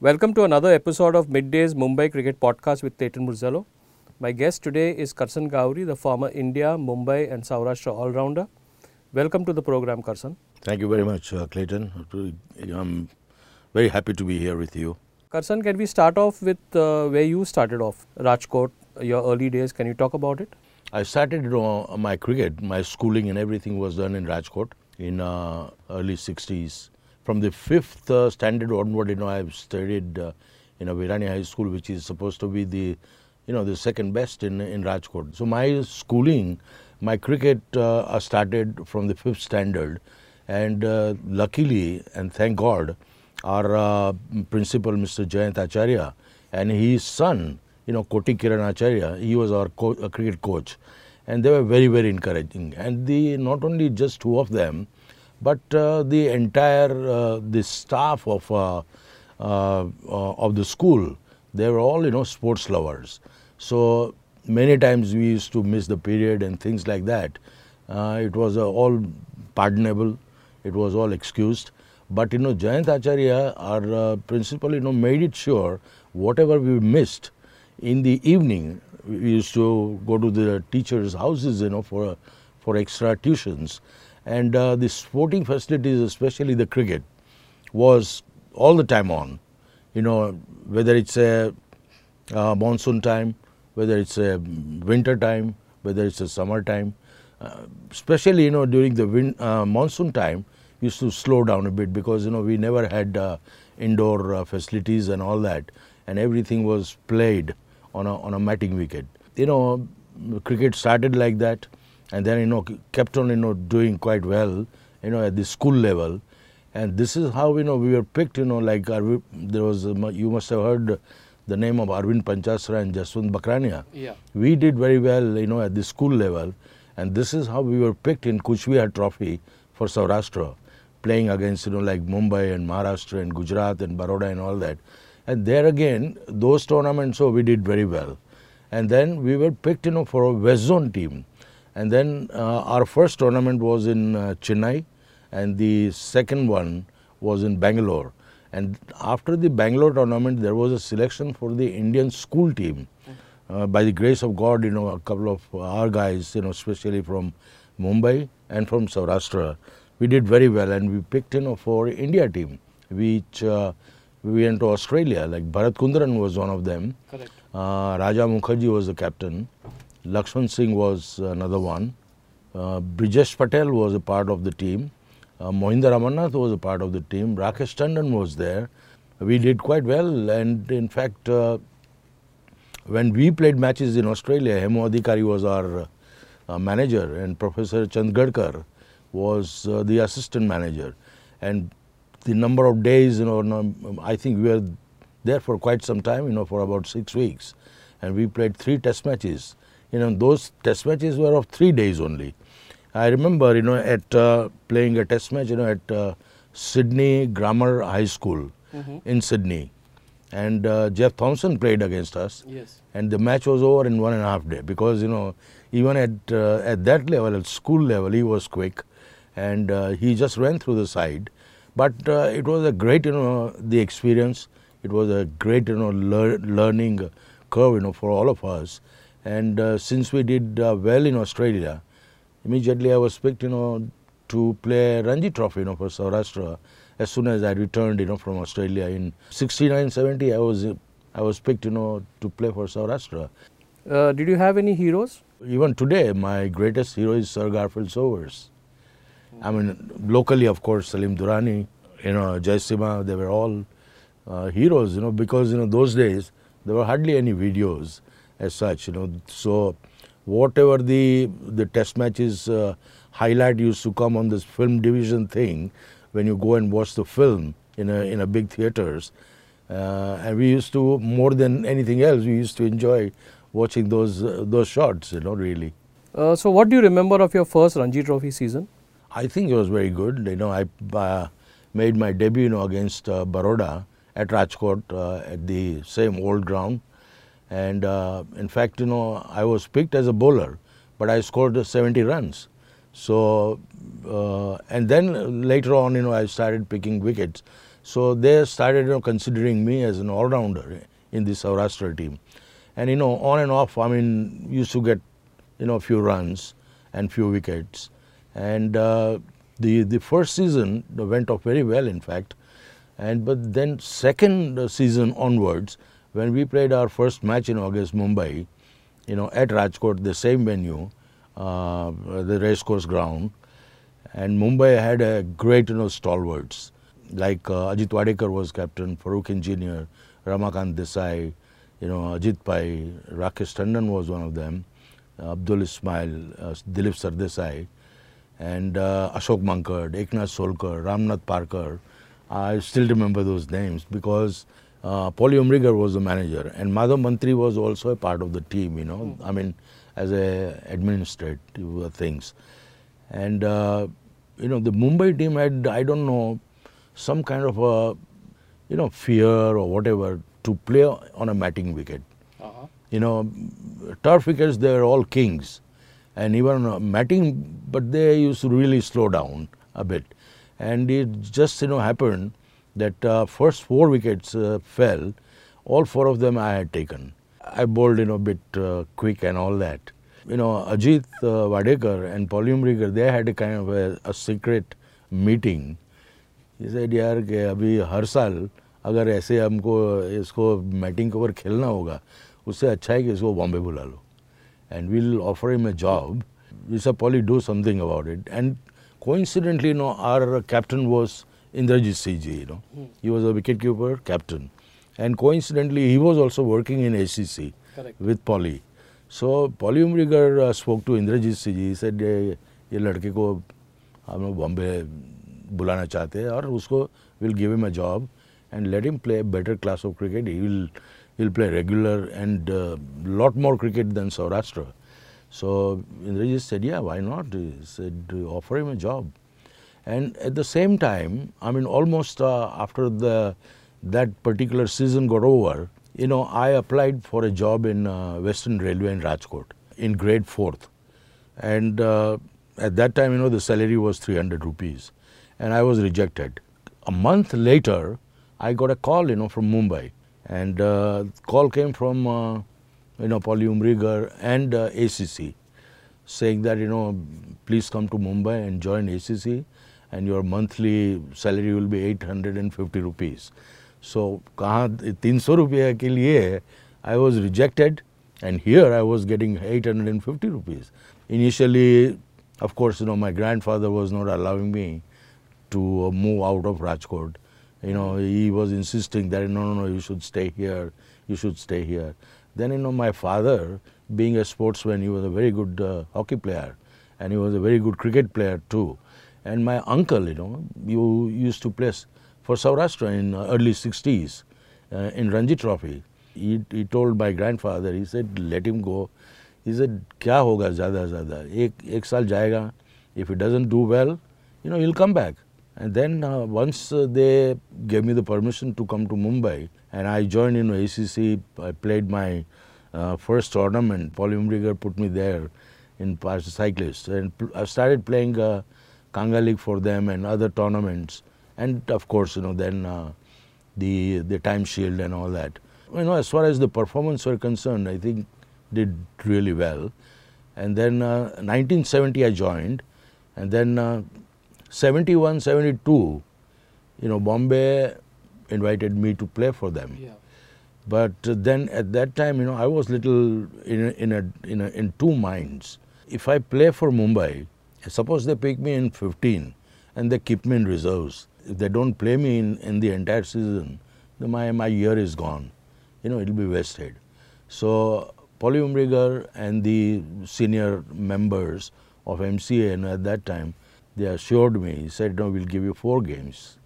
Welcome to another episode of Midday's Mumbai Cricket Podcast with Clayton Murzello. My guest today is Karsan Ghavri, the former India, Mumbai, and Saurashtra all rounder. Welcome to the program, Karsan. Thank you very much, uh, Clayton. I'm very happy to be here with you. Karsan, can we start off with uh, where you started off? Rajkot, your early days. Can you talk about it? I started you know, my cricket, my schooling and everything was done in Rajkot in uh, early 60s from the fifth uh, standard onward, you know, I've studied uh, in a Virani High School, which is supposed to be the, you know, the second best in in Rajkot. So my schooling, my cricket uh, started from the fifth standard, and uh, luckily and thank God, our uh, principal, Mr. Jayant Acharya, and his son, you know, Koti Kiran Acharya, he was our co cricket coach, and they were very very encouraging. And the not only just two of them but uh, the entire uh, the staff of uh, of the school they were all you know sports lovers. So many times we used to miss the period and things like that. It was all pardonable. It was all excused. But you know Jayant Acharya our uh, principal you know made it sure whatever we missed in the evening we used to go to the teachers houses you know for for extra tuitions and uh, the sporting facilities, especially the cricket, was all the time on. You know, whether it's a uh, monsoon time, whether it's a winter time, whether it's a summer time, uh, especially you know during the win, uh, monsoon time, used to slow down a bit because you know we never had uh, indoor uh, facilities and all that, and everything was played on a on a matting wicket. You know, cricket started like that and then you know kept on you know doing quite well you know at the school level. And this is how you know we were picked you know like there was uh, you must have heard the name of Arvind Panchasra and Jaswant Bakrania. Yeah. We did very well you know at the school level. And this is how we were picked in Cooch Behar trophy for Saurashtra playing against you know like Mumbai and Maharashtra and Gujarat and Baroda and all that. And there again those tournaments so we did very well. And then we were picked you know for a West Zone team and then uh, our first tournament was in uh, Chennai and the second one was in Bangalore. And after the Bangalore tournament, there was a selection for the Indian school team. Uh, by the grace of God, you know, a couple of our guys, you know, especially from Mumbai and from Saurashtra, we did very well and we picked, you know, for India team, which uh, we went to Australia, like Bharat Kundaran was one of them. Correct. Uh, Raja Mukherjee was the captain. Lakshman Singh was another one. Uh, Brijesh Patel was a part of the team. Uh, Mohinder Amarnath was a part of the team. Rakesh Tandon was there. We did quite well and in fact uh, when we played matches in Australia, Hemu Adhikari was our uh, manager and Professor Chandgadkar was uh, the assistant manager. And the number of days, you know, I think we were there for quite some time, you know, for about six weeks. And we played three test matches you know, those test matches were of three days only. I remember, you know, at uh, playing a test match, you know, at uh, Sydney Grammar High School mm -hmm. in Sydney. And uh, Jeff Thomson played against us. Yes. And the match was over in one and a half day because, you know, even at, uh, at that level, at school level, he was quick. And uh, he just ran through the side. But uh, it was a great, you know, the experience. It was a great, you know, lear learning curve, you know, for all of us. And uh, since we did uh, well in Australia, immediately I was picked, you know, to play Ranji Trophy, you know, for Saurashtra. As soon as I returned, you know, from Australia in 69, 70, I was, I was picked, you know, to play for Saurashtra. Uh, did you have any heroes? Even today, my greatest hero is Sir Garfield Sobers. I mean, locally, of course, Salim Durrani, you know, Jaisimha, they were all uh, heroes, you know, because, you know, those days, there were hardly any videos as such, you know. So whatever the the test matches uh, highlight used to come on this film division thing when you go and watch the film in a in a big theaters, uh, and we used to more than anything else we used to enjoy watching those uh, those shots, you know, really. Uh, so what do you remember of your first Ranji Trophy season? I think it was very good. You know, I uh, made my debut, you know, against uh, Baroda at Rajkot at the same old ground and uh, in fact, you know, I was picked as a bowler, but I scored 70 runs. So, uh, and then later on, you know, I started picking wickets. So they started you know, considering me as an all-rounder in the Saurashtra team. And you know, on and off, I mean, used to get you know a few runs and few wickets. And uh, the the first season went off very well, in fact. And but then second season onwards, when we played our first match in August, Mumbai, you know, at Rajkot, the same venue, uh, the racecourse ground, and Mumbai had a great, you know, stalwarts like uh, Ajit Wadekar was captain, Farooq Engineer, Ramakant Desai, you know, Ajit Pai, Rakesh Tandon was one of them, uh, Abdul Ismail, uh, Dilip Sardesai, and uh, Ashok Mankad, Eknath Solkar, Ramnath Parkar. I still remember those names because uh, Polly Umrigar was the manager and Madhav Mantri was also a part of the team, you know, mm. I mean, as a administrative things. And, uh, you know, the Mumbai team had, I don't know, some kind of a, you know, fear or whatever to play on a matting wicket. Uh-huh. You know, turf wickets, they're all kings. And even matting, but they used to really slow down a bit. And it just, you know, happened that uh, first four wickets uh, fell, all four of them I had taken. I bowled, in a bit uh, quick and all that. You know, Ajit Wadekar and Polly Umrigar, they had a kind of a, secret meeting. He said, yaar, ke abhi har saal, agar aise humko isko batting cover khelna hoga, usse achha hai ki isko Bombay bula lo. And we'll offer him a job. We should probably do something about it. And coincidentally, you know, our captain was Indrajitsinhji, you know. He was a wicketkeeper captain. And coincidentally, he was also working in ACC Correct. with Polly. So, Polly Umrigar uh, spoke to Indrajitsinhji. He said, ये लड़के को हम लोग बॉम्बे बुलाना चाहते हैं और उसको will give him a job and let him better class of cricket. He will, he will play regular and uh, lot more cricket than Saurashtra. So Indrajit said, yeah, why not? He said, offer him a job. And at the same time, I mean, almost uh, after the that particular season got over, you know, I applied for a job in uh, Western Railway in Rajkot in grade fourth. And uh, at that time, you know, the salary was 300 rupees and I was rejected. A month later, I got a call, you know, from Mumbai, and uh, call came from, uh, you know, Polly Umrigar and uh, ACC, saying that you know, please come to Mumbai and join ACC, and your monthly salary will be 850 rupees. So, कहाँ तीन सौ रुपये के लिए I was rejected, and here I was getting 850 rupees. Initially, of course, you know, my grandfather was not allowing me to move out of Rajkot. You know, he was insisting that no, no, no, you should stay here, you should stay here. Then, you know, my father, being a sportsman, he was a very good uh, hockey player and he was a very good cricket player too. And my uncle, you know, you used to play for Saurashtra in uh, early 60s uh, in Ranji Trophy. He, he told my grandfather, he said, let him go. He said, क्या होगा ज़्यादा ज़्यादा एक एक साल जाएगा if he doesn't do well, you know, he'll come back. And then uh, once uh, they gave me the permission to come to Mumbai, and I joined in ACC, I played my uh, first tournament. Paul Umrigar put me there in cyclists, and I started playing uh, Kanga League for them and other tournaments. And of course, you know, then uh, the, the Time Shield and all that. You know, as far as the performance were concerned, I think did really well. And then 1970 uh, I joined and then 71, 72, you know, Bombay invited me to play for them. Yeah. But then at that time, you know, I was little in a, in a, in a, in two minds. If I play for Mumbai, suppose they pick me in 15 and they keep me in reserves. If they don't play me in, in the entire season, then my, my year is gone. You know, it'll be wasted. So Polly Umrigar and the senior members of MCA at that time, they assured me, he said, no, we'll give you four games,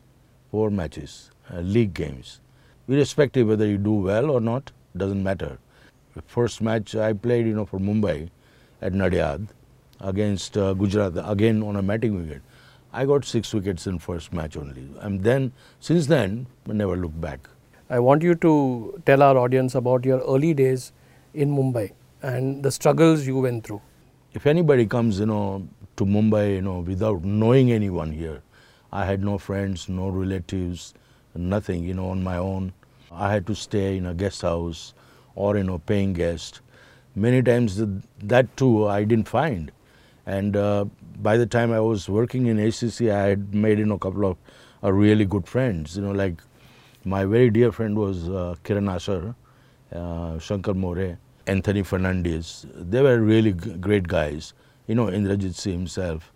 four matches, uh, league games. Irrespective whether you do well or not, doesn't matter. The first match I played, you know, for Mumbai at Nadiad against uh, Gujarat, again on a matting wicket. I got six wickets in first match only. And then, since then, I never looked back. I want you to tell our audience about your early days in Mumbai and the struggles you went through. If anybody comes, you know, to Mumbai, you know, without knowing anyone here. I had no friends, no relatives, nothing, you know, on my own. I had to stay in a guest house or, you know, paying guest. Many times that too I didn't find. And uh, by the time I was working in ACC, I had made, you know, a couple of uh, really good friends, you know, like my very dear friend was uh, Kiran Asher, uh, Shankar More, Anthony Fernandez. They were really great guys, you know, Indrajit Singh himself.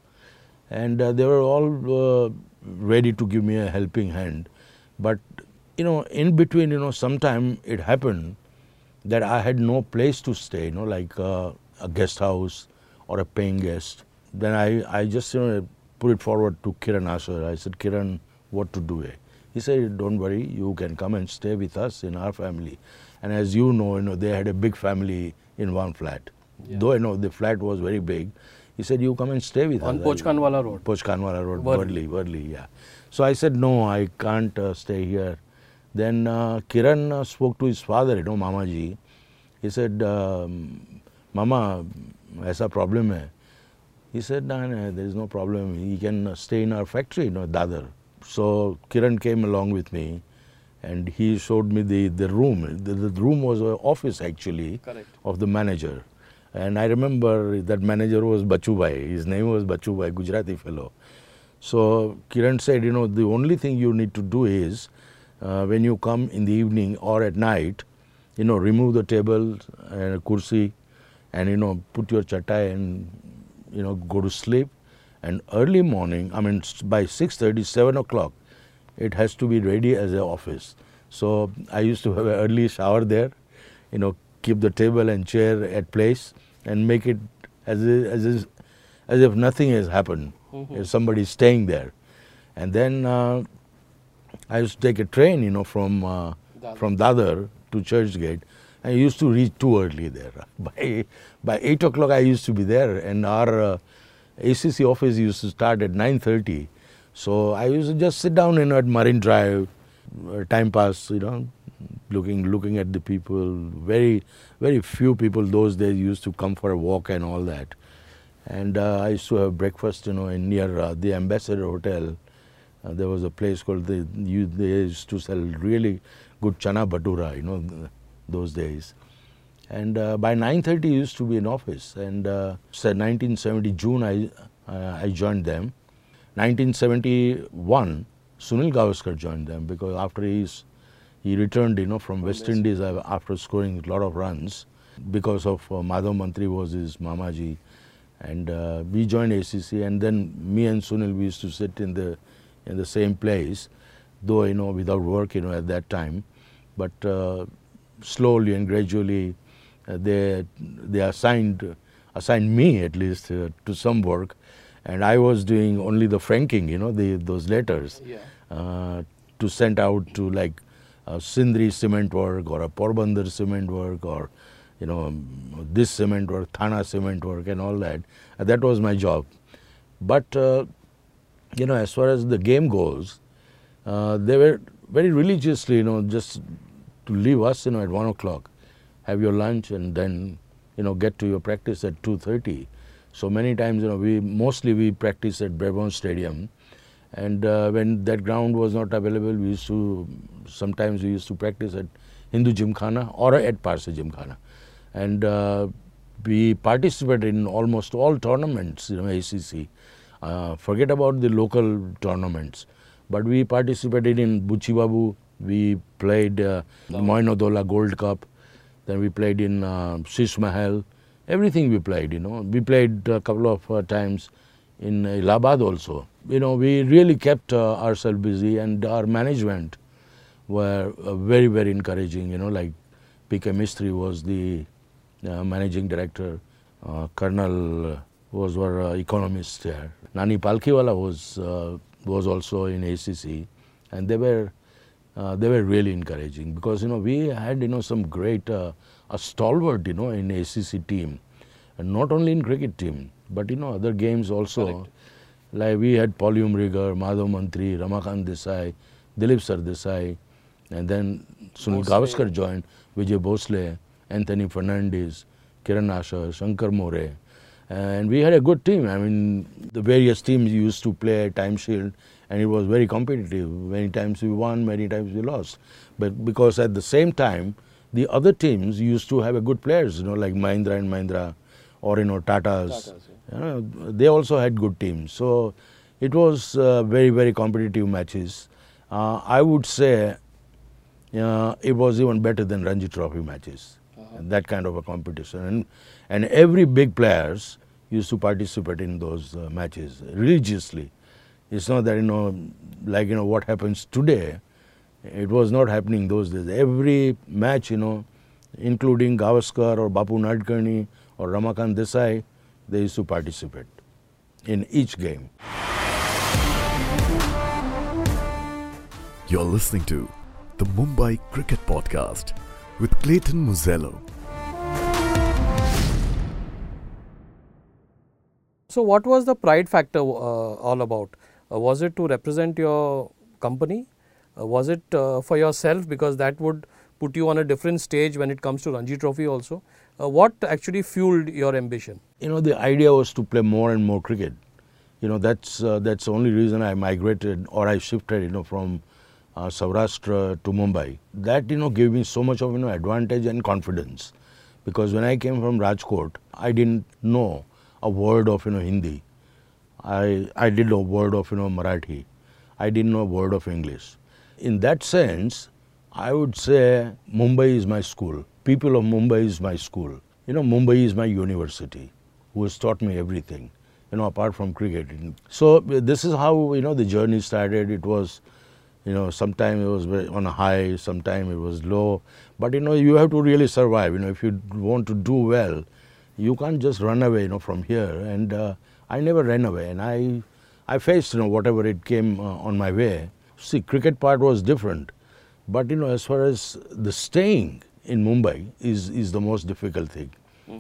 And uh, they were all uh, ready to give me a helping hand. But, you know, in between, you know, sometime it happened that I had no place to stay, you know, like a guest house or a paying guest. Then I, I just, you know, put it forward to Kiran Asher. I said, Kiran, what to do? eh?" He said, don't worry, you can come and stay with us in our family. And as you know, you know, they had a big family in one flat. Yeah. Though, you know, the flat was very big. He said, you come and stay with On us. On Pochkanwala Road. Pochkanwala Road. Worli, Worli, yeah. So I said, no, I can't uh, stay here. Then uh, Kiran uh, spoke to his father, you know, Mamaji. He said, um, Mama, ऐसा problem है। ही said done है there is no problem you can stay in our factory no Dadar so Kiran came along with me and he showed me the the room the room was a office actually of the manager and I remember that manager was Bachu bhai his name was Bachu bhai Gujarati fellow so Kiran said you know the only thing you need to do is when you come in the evening और at night you know remove the table and kursi and, you know, put your chatai and, you know, go to sleep. And early morning, I mean, by 6.30, 7 o'clock, it has to be ready as an office. So I used to have an early shower there, you know, keep the table and chair at place and make it as if, as if, as if nothing has happened. Mhm. If somebody is staying there. And then uh, I used to take a train, you know, from uh, Dadar. from Dadar to Churchgate. I used to reach too early there. By by eight o'clock, I used to be there, and our uh, ACC office used to start at nine thirty. So I used to just sit down in at Marine Drive, uh, time pass, you know, looking looking at the people. Very very few people those days used to come for a walk and all that. And uh, I used to have breakfast, you know, in near uh, the Ambassador Hotel. Uh, there was a place called the you, they used to sell really good chana bhatura, you know, those days. And uh, by 9:30 used to be in office. And uh, so 1970 June I uh, I joined them. 1971 Sunil Gavaskar joined them because after he's he returned, you know, from West West. Indies uh, after scoring a lot of runs because of uh, Madhav Mantri was his mamaji, and uh, we joined ACC. And then me and Sunil we used to sit in the in the same place, though you know without work, you know, at that time, but uh, slowly and gradually uh, they they assigned assigned me at least uh, to some work, and I was doing only the franking, you know, the those letters Yeah. uh, to send out to like a Sindri cement work or a Porbandar cement work or you know this cement work, Thana cement work and all that. Uh, that was my job. But uh, you know, as far as the game goes, uh, they were very religiously, you know, just to leave us, you know, at one o'clock, have your lunch, and then, you know, get to your practice at two thirty. So many times, you know, we mostly we practice at Brabourne Stadium, and uh, when that ground was not available, we used to sometimes we used to practice at Hindu Gymkhana or at Parsi Gymkhana, and uh, we participated in almost all tournaments, you know, ACC. Uh, forget about the local tournaments, but we participated in Buchi Babu. We played uh. Moin-ud-Dowlah Gold Cup. Then we played in uh, Shish Mahal. Everything we played, you know. We played a couple of uh, times in Allahabad also. You know, we really kept uh, ourselves busy, and our management were uh, very, very encouraging. You know, like P.K. Mistry was the uh, managing director. Uh, Colonel was our uh, economist there. Nani Palkhiwala was uh, was also in ACC, and they were they were really encouraging because you know we had you know some great uh, a stalwart you know in ACC team, and not only in cricket team but you know other games also. Correct. Like we had Paul Umrigar, Madhav Mantri, Ramakant Desai, Dilip Sardesai, and then Sunil Gavaskar joined, Vijay Bhosle, Anthony Fernandez, Kiran Asher, Shankar More. And we had a good team. I mean, the various teams used to play time shield, and it was very competitive. Many times we won, many times we lost. But because at the same time, the other teams used to have a good players, you know, like Mahindra and Mahindra, or you know Tatas. Tatas, you know, they also had good teams. So it was uh, very very competitive matches. Uh, I would say uh, it was even better than Ranji Trophy matches. That kind of a competition, and and every big players used to participate in those uh, matches religiously. It's not that you know, like you know what happens today. It was not happening those days. Every match, you know, including Gavaskar or Bapu Nadkarni or Ramakant Desai, they used to participate in each game. You're listening to the Mumbai Cricket Podcast with Clayton Murzello. So, what was the pride factor uh, all about? Uh, was it to represent your company? Uh, was it uh, for yourself because that would put you on a different stage when it comes to Ranji Trophy also? What actually fueled your ambition? You know, the idea was to play more and more cricket. You know, that's that's the only reason I migrated or I shifted. You know, from uh, Saurashtra to Mumbai. That you know gave me so much of you know advantage and confidence, because when I came from Rajkot, I didn't know a word of you know Hindi. I I did know a word of you know Marathi. I didn't know a word of English. In that sense, I would say Mumbai is my school. People of Mumbai is my school. You know, Mumbai is my university, who has taught me everything. You know, apart from cricket. So this is how you know the journey started. It was you know sometime it was on a high sometime it was low but you know you have to really survive you know if you want to do well you can't just run away you know from here and uh, i never ran away and i i faced you know whatever it came uh, on my way. See cricket part was different but you know as far as the staying in mumbai is is the most difficult thing.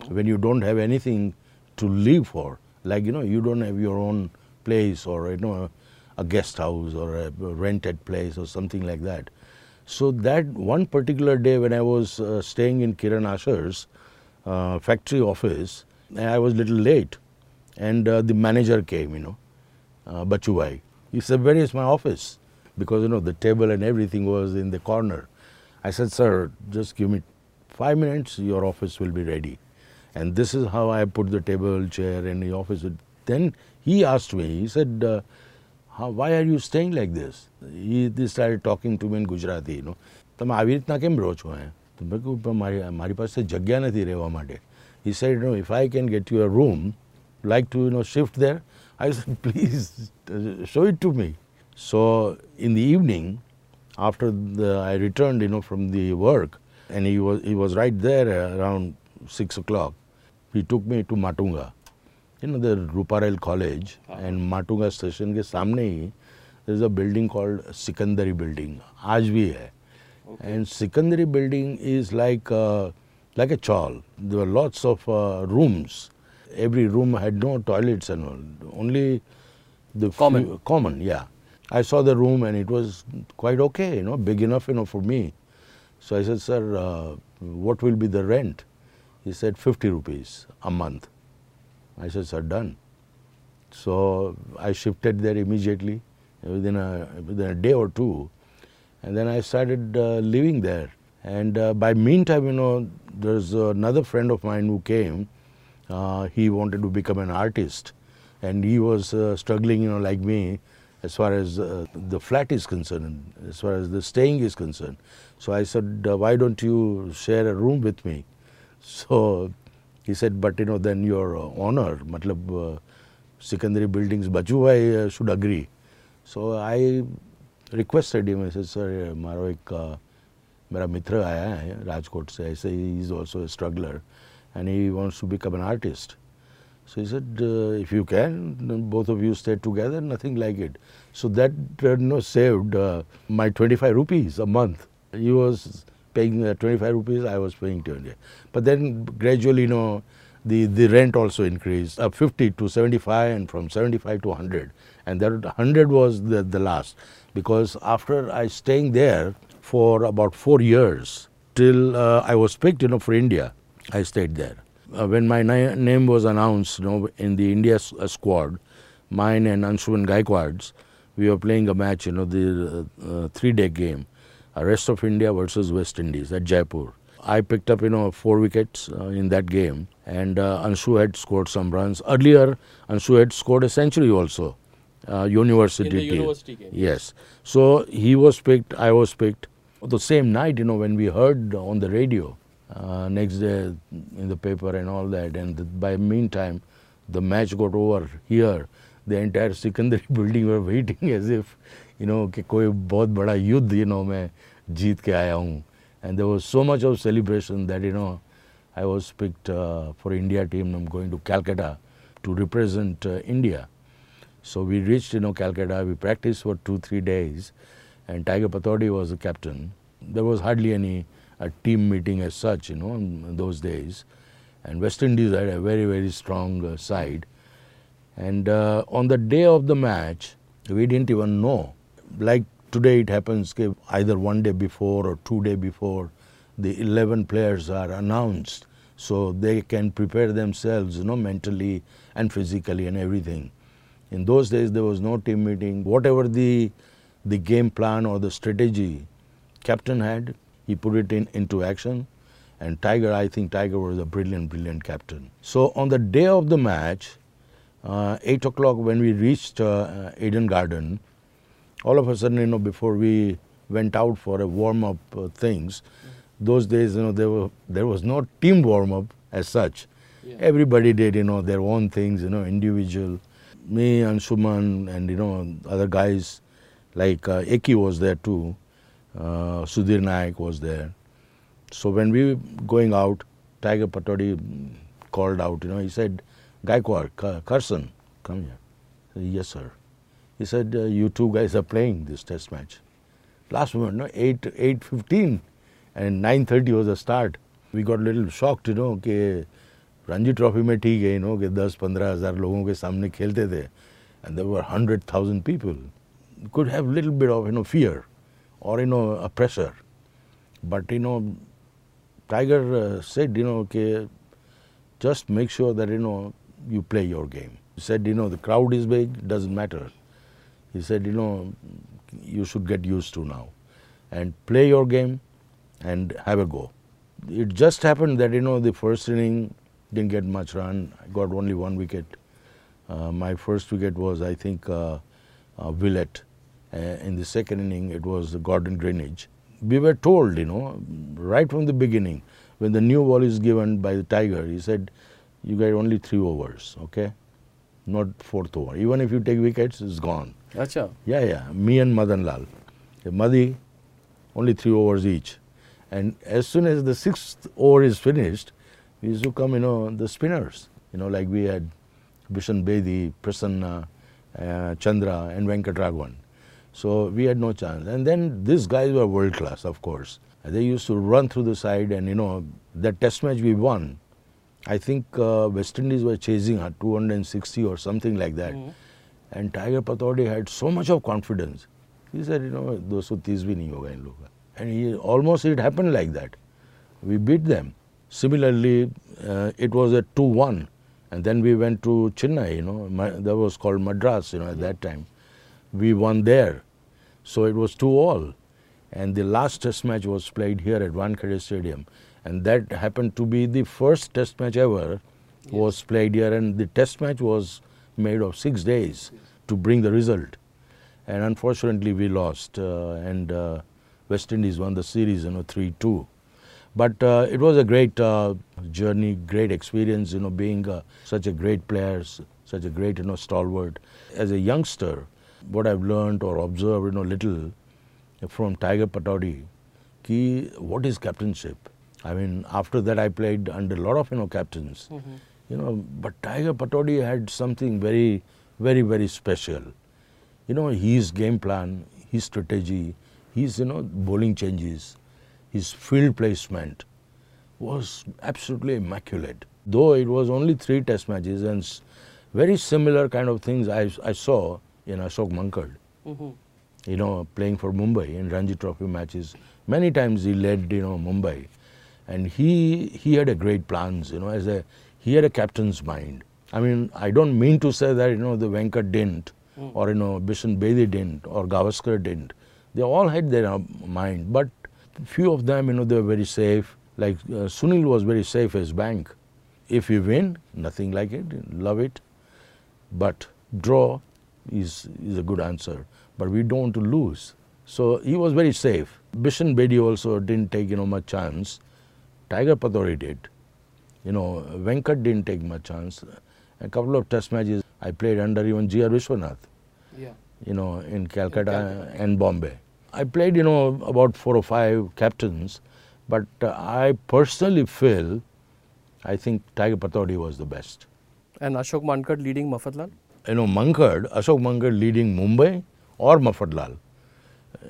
When you don't have anything to live for like you know you don't have your own place or you know a guest house or a rented place or something like that. So that one particular day when I was uh, staying in Kiran Asher's uh, factory office, I was a little late, and uh, the manager came, you know, uh, Bachubhai. He said, "Where is my office?" Because you know the table and everything was in the corner. I said, "Sir, just give me five minutes. Your office will be ready." And this is how I put the table, chair, and the office. Then he asked me. He said. Uh, how, why are you staying like this? He they started talking to me in Gujarati, you know. તમે આવી રીતના કેમ રહો છો અહીંયા તો મેં કહ્યું "પણ મારી મારી પાસે જગ્યા નથી રહેવા માટે he said you know if i can get you a room like to you know shift there i said please uh, show it to me so in the evening after the, i returned you know from the work and he was he was right there around 6 o'clock he took me to matunga you know the Ruparel College and Matunga station के सामने ही there is a building called Sikandari building आज भी है and Sikandari building is like uh, like a chawl there were lots of uh, rooms every room had no toilets and all only the few- Common. common yeah I saw the room and it was quite okay you know big enough you know for me so I said sir uh, what will be the rent he said 50 rupees a month I said, sir, done. So I shifted there immediately within a, within a day or two. And then I started uh, living there. And uh, by meantime, you know, there's another friend of mine who came. Uh, he wanted to become an artist and he was uh, struggling, you know, like me, as far as uh, the flat is concerned, as far as the staying is concerned. So I said, uh, why don't you share a room with me? So he said, but you know, then your honor, matlab, uh, Sikandari buildings, baju I uh, should agree. So I requested him, I said, sir, maro ek, mera mitra aaya hai, Rajkot se, I he is also a struggler and he wants to become an artist. So he said, uh, if you can, both of you stay together, nothing like it. So that uh, know, saved uh, my 25 rupees a month. He was paying uh, 25 rupees, I was paying 20. But then gradually, you know, the, the rent also increased, uh, 50 to 75 and from 75 to 100. And that 100 was the, the last. Because after I staying there for about four years, till uh, I was picked, you know, for India, I stayed there. Uh, when my na- name was announced, you know, in the India s- uh, squad, mine and Anshuman Gaekwad's, we were playing a match, you know, the uh, uh, three-day game, uh, rest of India versus West Indies at Jaipur. I picked up, you know, four wickets uh, in that game, and uh, Anshu had scored some runs. Earlier, Anshu had scored a century also, uh, university In the team. university game. Yes. So he was picked, I was picked. The same night, you know, when we heard on the radio, uh, next day in the paper and all that. And by meantime, the match got over here. The entire Sikandari building were waiting as if, you know, कि कोई बहुत बड़ा युद्ध, you know, मैं जीत के And there was so much of celebration that, you know, I was picked uh, for India team. I'm going to Calcutta to represent uh, India. So we reached, you know, Calcutta. We practiced for two, three days, and Tiger Pataudi was the captain. There was hardly any a team meeting as such, you know, in, those days. And West Indies had a very, very strong uh, side. And uh, on the day of the match, we didn't even know. Like today, it happens either one day before or two day before, the 11 players are announced, so they can prepare themselves, you know, mentally and physically and everything. In those days, there was no team meeting. Whatever the the game plan or the strategy captain had, he put it in into action. And Tiger, I think Tiger was a brilliant, brilliant captain. So on the day of the match, uh, 8 o'clock when we reached uh, Eden Garden, all of a sudden, you know, before we went out for a warm-up uh, things, those days, you know, there were there was no team warm-up as such. Yeah. Everybody did, you know, their own things, you know, individual. Me and Suman and you know other guys, like uh, Eki was there too uh, Sudhir Naik was there. So when we were going out, Tiger Pataudi called out, you know, he said, Gaekwad, Karsan, come here. Said, yes, sir. He said, uh, you two guys are playing this test match. Last moment, no, 8, 8.15 and 9.30 was the start. We got a little shocked, you know, कि Ranji Trophy में you know, कि 10-15 हज़ार लोगों And there were 100,000 people. Could have little bit of, you know, fear or, you know, a pressure. But, you know, Tiger uh, said, you know, okay, just make sure that, you know, you play your game. He said, you know, the crowd is big, doesn't matter. He said, you know, you should get used to now and play your game and have a go. It just happened that, you know, the first inning didn't get much run. I got only one wicket. Uh, my first wicket was, I think, uh, uh, Willett. Uh, in the second inning, it was the Gordon Greenidge. We were told, you know, right from the beginning, when the new ball is given by the Tiger, he said, you get only three overs, okay? Not fourth over. Even if you take wickets, it's gone. Acha. Yeah, yeah. Me and Madan Lal. Okay, Madi, only three overs each. And as soon as the sixth over is finished, we used to come, you know, the spinners. You know, like we had Bishan Bedi, Prasanna, uh, Chandra, and Venkataraghavan. So we had no chance. And then these guys were world class, of course. They used to run through the side, and you know, that test match we won. I think uh, West Indies were chasing her 260 or something like that. Mm. And Tiger Pataudi had so much of confidence. He said, you know, 230 bhi nahi hoga in loga. And he, almost it happened like that. We beat them. Similarly, uh, it was a 2-1. And then we went to Chennai, you know, that was called Madras, you know, at that mm-hmm. time. We won there. So it was 2 all. And the last test match was played here at Wankhede Stadium. And that happened to be the first test match ever was played here. And the test match was made of six days to bring the result. And unfortunately, we lost. Uh, and uh, West Indies won the series, you know, 3 2. But uh, it was a great uh, journey, great experience, you know, being uh, such a great player, such a great, you know, stalwart. As a youngster, what I've learned or observed, you know, little from Tiger Pataudi, ki what is captainship? I mean, after that, I played under a lot of, you know, captains. Mm-hmm. You know, but Tiger Pataudi had something very, very, very special. You know, his game plan, his strategy, his, you know, bowling changes, his field placement was absolutely immaculate. Though it was only three test matches and very similar kind of things I, I saw in Ashok Mankad, Mm-hmm. you know, playing for Mumbai in Ranji Trophy matches. Many times he led, you know, Mumbai. and he he had a great plans. You know, as a he had a captain's mind. I mean, I don't mean to say that you know the Venkat didn't, or you know Bishan Bedi didn't, or Gavaskar didn't. They all had their uh, mind, but few of them, you know, they were very safe. Like uh, Sunil was very safe as bank. If we win, nothing like it, love it. But draw is, is a good answer. But we don't want to lose. So he was very safe. Bishan Bedi also didn't take, you know, much chance. Tiger Pataudi did. You know, Venkat didn't take much chance. A couple of test matches I played under even G.R. Vishwanath, Yeah. you know, in Calcutta, Calcutta. and Bombay. I played, you know, about four or five captains, but uh, I personally feel, I think Tiger Pataudi was the best. And Ashok Mankad leading Mafatlal? You know, Mankad, Ashok Mankad leading Mumbai or Mafatlal,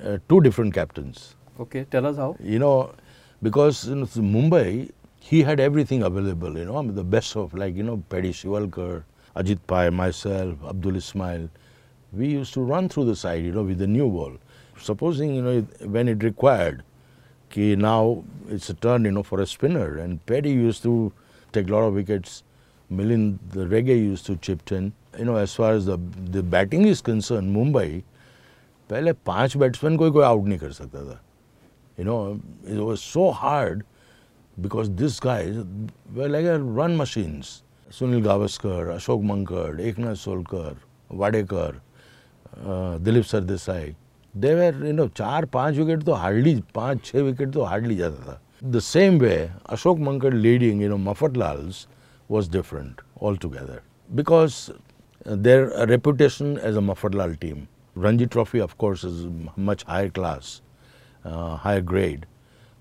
uh, two different captains. Okay, tell us how. You know, because you know, Mumbai, he had everything available, you know, I mean, the best of like, you know, Paddy Shivalkar, Ajit Pai, myself, Abdul Ismail. We used to run through the side, you know, with the new ball. Supposing, you know, it- when it required, ki now it's a turn, you know, for a spinner. And Paddy used to take a lot of wickets. Milind, the Rege used to chip in. You know as far as the batting is concern Mumbai पहले पाँच batsman कोई कोई out नहीं कर सकता था। You know it was so hard because this guys like run machines Sunil Gavaskar Ashok Mankad Eknath Solkar Wadekar Dilip Sardesai they were you know चार, पाँच विकेट तो हार्डली पाँच छः विकेट तो हार्डली जाता था। The same way Ashok Mankad leading you know Mafatlals was different all together because their reputation as a Mafatlal team. Ranji Trophy, of course, is much higher class uh, higher grade.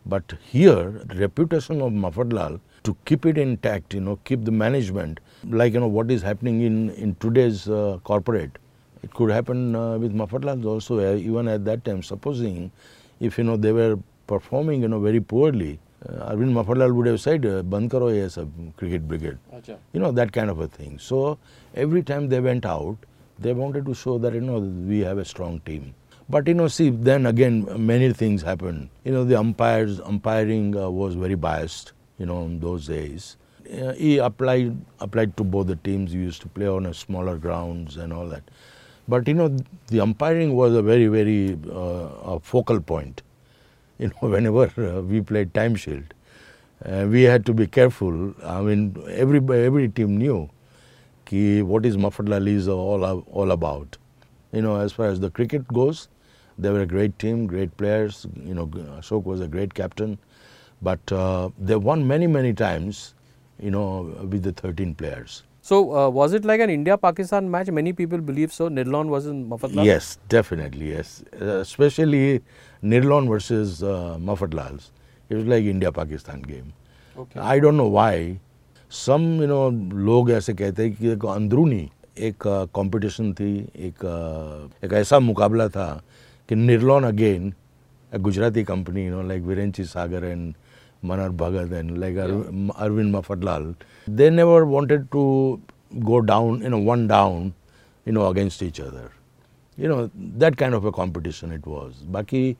But here, reputation of Mafatlal to keep it intact, you know, keep the management, like you know what is happening in in today's uh, corporate, it could happen uh, with Mafatlal also. Uh, even at that time, supposing if you know they were performing, you know, very poorly, Arvind Mafatlal would have said, uh, "Band karo ye sab cricket brigade." Acha. you know that kind of a thing. So every time they went out they wanted to show that you know we have a strong team. But you know see then again many things happened. You know the umpires umpiring uh, was very biased you know in those days. Uh, he applied applied to both the teams. We used to play on a smaller grounds and all that. But you know the umpiring was a very very uh, a focal point you know, whenever uh, we played time shield, uh, we had to be careful. I mean, every every team knew ki what is Mafatlal is all all about. You know, as far as the cricket goes, they were a great team, great players. You know, Ashok was a great captain, but uh, they won many many times. You know, with the 13 players. So, uh, was it like an India Pakistan match? Many people believe so. Nirlon was in Mafatlal? Yes, definitely, yes. Uh, especially Nirlon versus uh, Maffatlals. It was like India-Pakistan game. Okay. I don't know why. Some you know लोग ऐसे कहते हैं कि एक अंदरूनी एक competition थी एक एक ऐसा मुकाबला था कि Nirlon again Gujarati company you know like Virenchi Sagar and Manohar Bhagat and like Arvind Mafatlal they never wanted to go down you know one down you know against each other You know, that kind of a competition it was. Baki,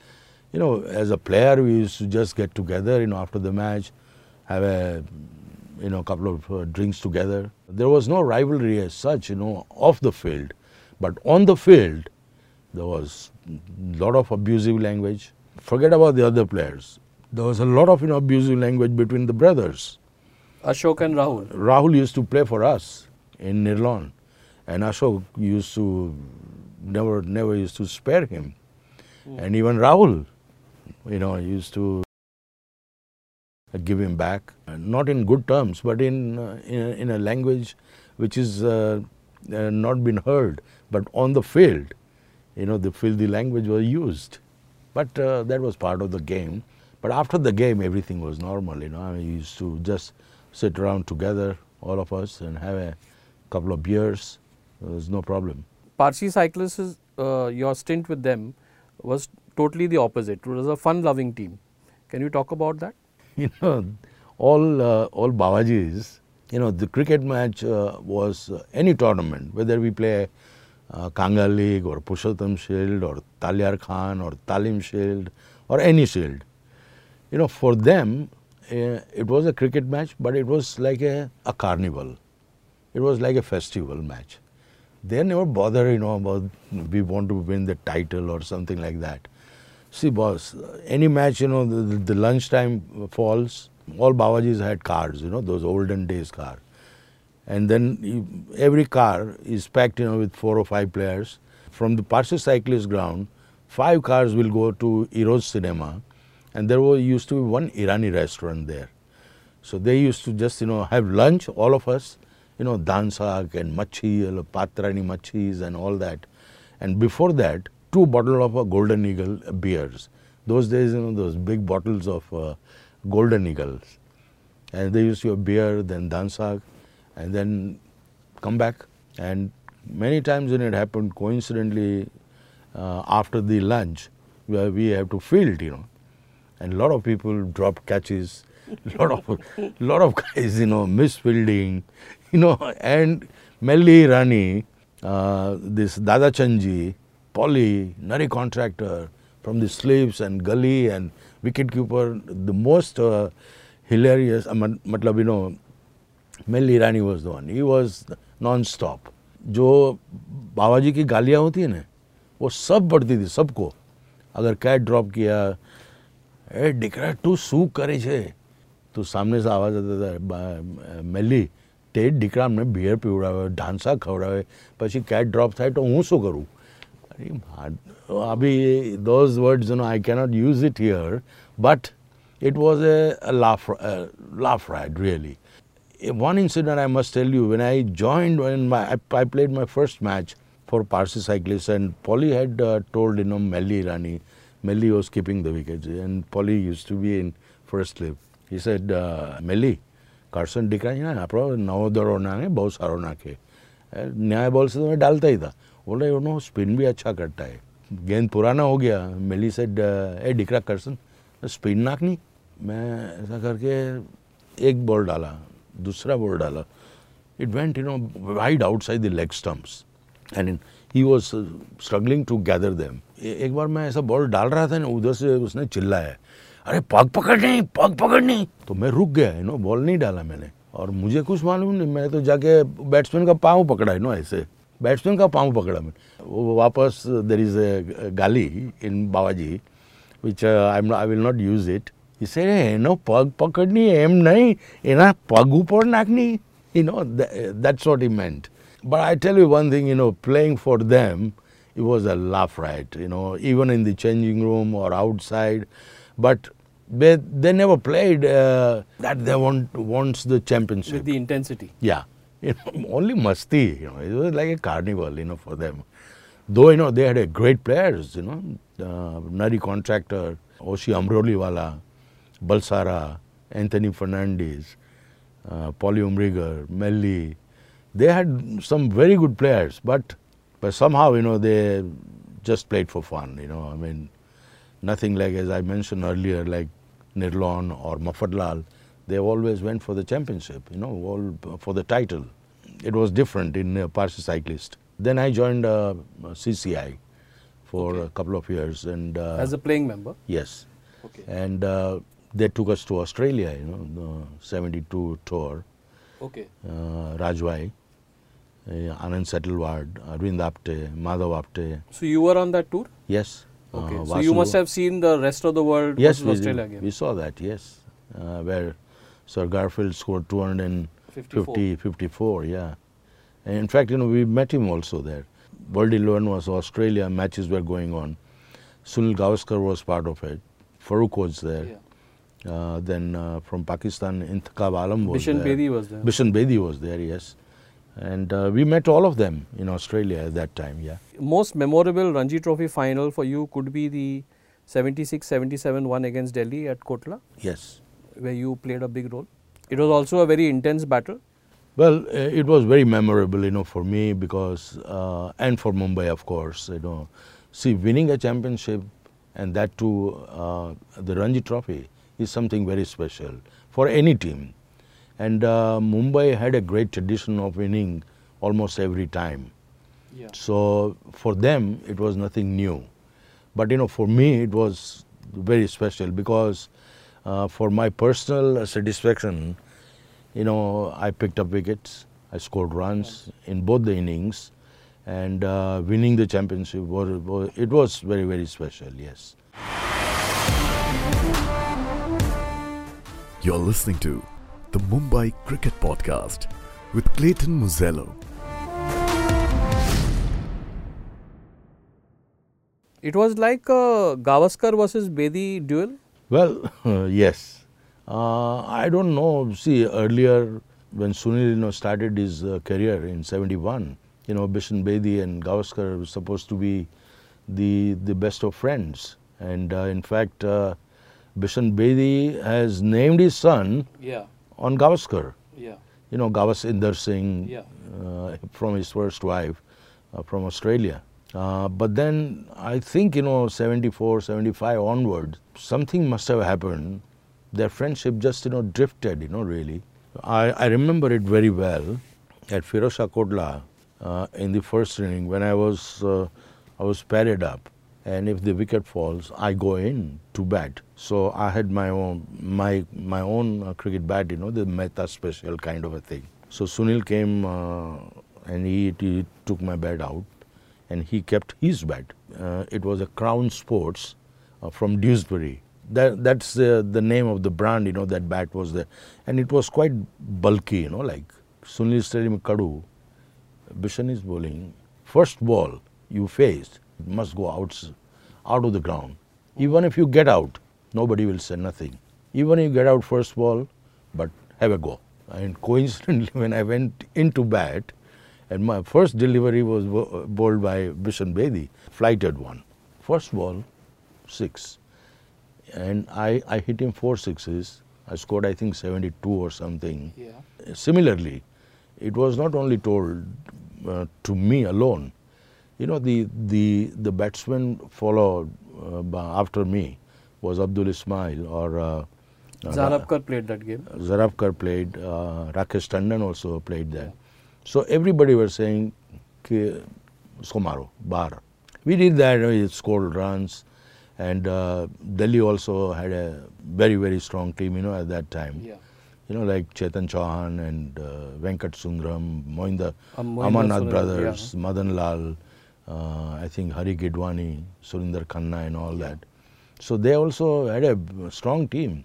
you know, as a player, we used to just get together, you know, after the match, have a, you know, couple of uh, drinks together. There was no rivalry as such, you know, off the field. But on the field, there was a lot of abusive language. Forget about the other players. There was a lot of you know, abusive language between the brothers. Ashok and Rahul. Rahul used to play for us in Nirlon, and Ashok used to never never used to spare him, and even Rahul, you know, used to give him back, not in good terms, but in uh, in, a, in a language which is uh, uh, not been heard, but on the field, you know, the filthy language was used, but uh, that was part of the game. But after the game, everything was normal. You know, I mean, we used to just sit around together, all of us, and have a couple of beers. There was no problem. Parsi cyclists, uh, your stint with them was totally the opposite. It was a fun-loving team. Can you talk about that? you know, all uh, all Bawajis, you know, the cricket match uh, was uh, any tournament, whether we play uh, Kanga League or Purshottam Shield or Talyar Khan or Talim Shield or any shield. You know, for them, uh, it was a cricket match, but it was like a, a carnival. It was like a festival match. They never bother, you know, about we want to win the title or something like that. See, boss, any match, you know, the, the, lunchtime falls, all Bawajis had cars, you know, those olden days cars. And then you, every car is packed, you know, with four or five players. From the Parsi cyclist ground, five cars will go to Eros Cinema, and there was used to be one Irani restaurant there. So they used to just, you know, have lunch, all of us, you know, dansak and machi, patrani machis and all that. And before that, two bottles of a Golden Eagle beers. Those days, you know, those big bottles of uh, Golden Eagles. And they used to have beer, then dansak, and then come back. And many times when it happened, coincidentally, uh, after the lunch, where we have to field, you know, and a lot of people drop catches, lot of lot of guys, you know, miss fielding, you know, and Melly Rani, uh, this Dada Chanji, Polly, Nari contractor from the slaves and gully and wicket keeper, the most uh, hilarious, uh, matlab, you know, Melly Rani was the one. He was non-stop. जो बाबा जी की गालियाँ होती है ना वो सब पड़ती थी सबको अगर कैट ड्रॉप किया ए डिकरा टू सू करे छे तो सामने से आवाज़ आता था मेली તે દીકરા અમને બિયર પીવડાવે ઢાંસા ખવડાવે પછી કેટ ડ્રોપ થાય તો હું શું કરું અભી those words you know I cannot use it here but it was a, a laugh a laugh ride really one incident I must tell you when I joined when my I, I played my first match for Parsi cyclists and Polly had uh, told you know Melli Rani Melli was keeping the wickets and Polly used to be in first slip. He said, uh, Melli, કાર્સન દીકરા છે ને આપણો નવો દડો નાખે બહુ સારો નાખે न्याय बॉल से तो मैं डालता ही था बोले यू नो स्पिन भी अच्छा करता है गेंद पुराना हो गया मेली से ए डिकरा करसन स्पिन नाखनी मैं ऐसा करके एक बॉल डाला दूसरा बॉल डाला it went you know wide outside the leg stumps and he was struggling to gather them एक बार मैं ऐसा बॉल डाल रहा था ना उधर से उसने चिल्लाया अरे पग पकड़ नहीं पग पकड़ नहीं तो मैं रुक गया है नो बॉल नहीं डाला मैंने और मुझे कुछ मालूम नहीं मैं तो जाके बैट्समैन का पाँव पकड़ा है नो ऐसे बैट्समैन का पाँव पकड़ा मैंने वो वापस there is a gaali in Babaji which I am I will not use it इसे એનો પગ પકડની એમ નહીં એના પગ ઉપર નાખની you know that's what he meant but i tell you one thing you know playing for them it was a laugh right you know even in the changing room or outside but they, they never played uh, that they want wants the championship. With the intensity. Yeah. You know, only masti, you know, it was like a carnival, you know, for them. Though, you know, they had a great players, you know, uh, Nari Contractor, Oshi Amroliwala, Balsara, Anthony Fernandez, uh, Polly Umrigar, Melli. They had some very good players, but, but somehow, you know, they just played for fun, you know, I mean, nothing like, as I mentioned earlier, like Nirlon or Mafatlal, they always went for the championship, you know, all for the title. It was different in uh, Parsi Cyclist. Then I joined uh, CCI for okay. a couple of years. and uh, As a playing member? Yes. Okay. And uh, they took us to Australia, you know, the 72 tour. Okay. Uh, Rajwai, uh, Anand Setalvad, Arvind Apte, Madhav Apte. So you were on that tour? Yes. Okay, uh, so you must have seen the rest of the world yes, we Australia. We saw that, yes, uh, where Sir Garfield scored 250, 54, yeah. And in fact, you know, we met him also there. World 11 was Australia, matches were going on. Sunil Gavaskar was part of it. Farooq was there. Yeah. Uh, then uh, from Pakistan, Intikhab Alam was Bishan there. Bedi was there. Bishan Bedi was there, yes. And uh, we met all of them in Australia at that time, yeah. Most memorable Ranji Trophy final for you could be the 76-77 one against Delhi at Kotla? Yes. Where you played a big role. It was also a very intense battle. Well, uh, it was very memorable, you know, for me because, uh, and for Mumbai, of course, you know. See, winning a championship and that too, uh, the Ranji Trophy is something very special for any team. And uh, Mumbai had a great tradition of winning almost every time. Yeah. So for them, it was nothing new. But you know, for me, it was very special because Uh, for my personal satisfaction, you know, I picked up wickets, I scored runs in both the innings, and uh, winning the championship was, was it was very very special. Yes. You're listening to the Mumbai Cricket Podcast with Clayton Murzello. It was like a Gavaskar versus Bedi duel. Well, yes. Uh, I don't know. See, earlier when Sunil you know, started his uh, career in 71, you know, Bishan Bedi and Gavaskar were supposed to be the, the best of friends. And uh, in fact, uh, Bishan Bedi has named his son Yeah, on Gavaskar. yeah, You know, Gavaskar Singh Yeah. uh, from his first wife uh, from Australia. Uh, but then I think, you know, 74, 75 onward, something must have happened. Their friendship just, you know, drifted, you know, really. I, I remember it very well at Firozshah Kotla uh, in the first inning when I was, uh, I was padded up. And if the wicket falls, I go in to bat. So I had my own, my, my own uh, cricket bat, you know, the Mehta special kind of a thing. So Sunil came uh, and he, he took my bat out and he kept his bat. Uh, it was a Crown Sports uh, from Dewsbury. That, that's uh, the name of the brand, you know, that bat was there. And it was quite bulky, you know, like Sunil telling me, Kadu, Bishan is bowling. First ball you faced must go out, out of the ground. Even if you get out, nobody will say nothing. Even if you get out first ball, but have a go. And coincidentally, when I went into bat, and my first delivery was bowled by Bishan Bedi, flighted one. First ball, six. And I, I hit him four sixes. I scored, I think, 72 or something. yeah. Similarly, it was not only told uh, to me alone. You know, the, the, the batsman followed uh, after me was Abdul Ismail or uh, uh, Zanabkar played that game. Zarafkar played, uh, Rakesh Tandon also played there. So everybody was saying, "Ki, usko maro, bar. We did that, we scored runs, and uh, Delhi also had a very, very strong team, you know, at that time. Yeah. You know, like Chetan Chauhan and uh, Venkat Sundaram, Mohinder, Um, Amarnath brothers, Madan Lal, uh, I think Hari Gidwani, Surinder Khanna and all that. So they also had a strong team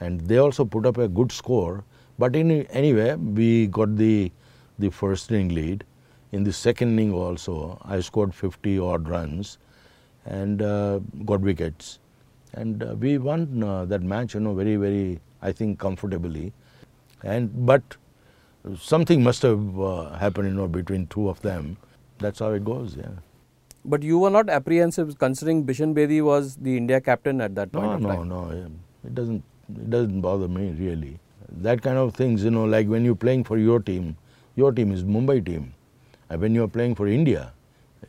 and they also put up a good score. But in, anyway, we got the, the first inning lead. In the second inning also, I scored 50 odd runs and uh, got wickets. And uh, we won uh, that match, you know, very, very, I think, comfortably. And but something must have uh, happened, you know, between two of them. That's how it goes, yeah. But you were not apprehensive considering Bishan Bedi was the India captain at that point No, no, time. no. It doesn't. It doesn't bother me really. That kind of things, you know, like when you're playing for your team, your team is Mumbai team. And when you're playing for India,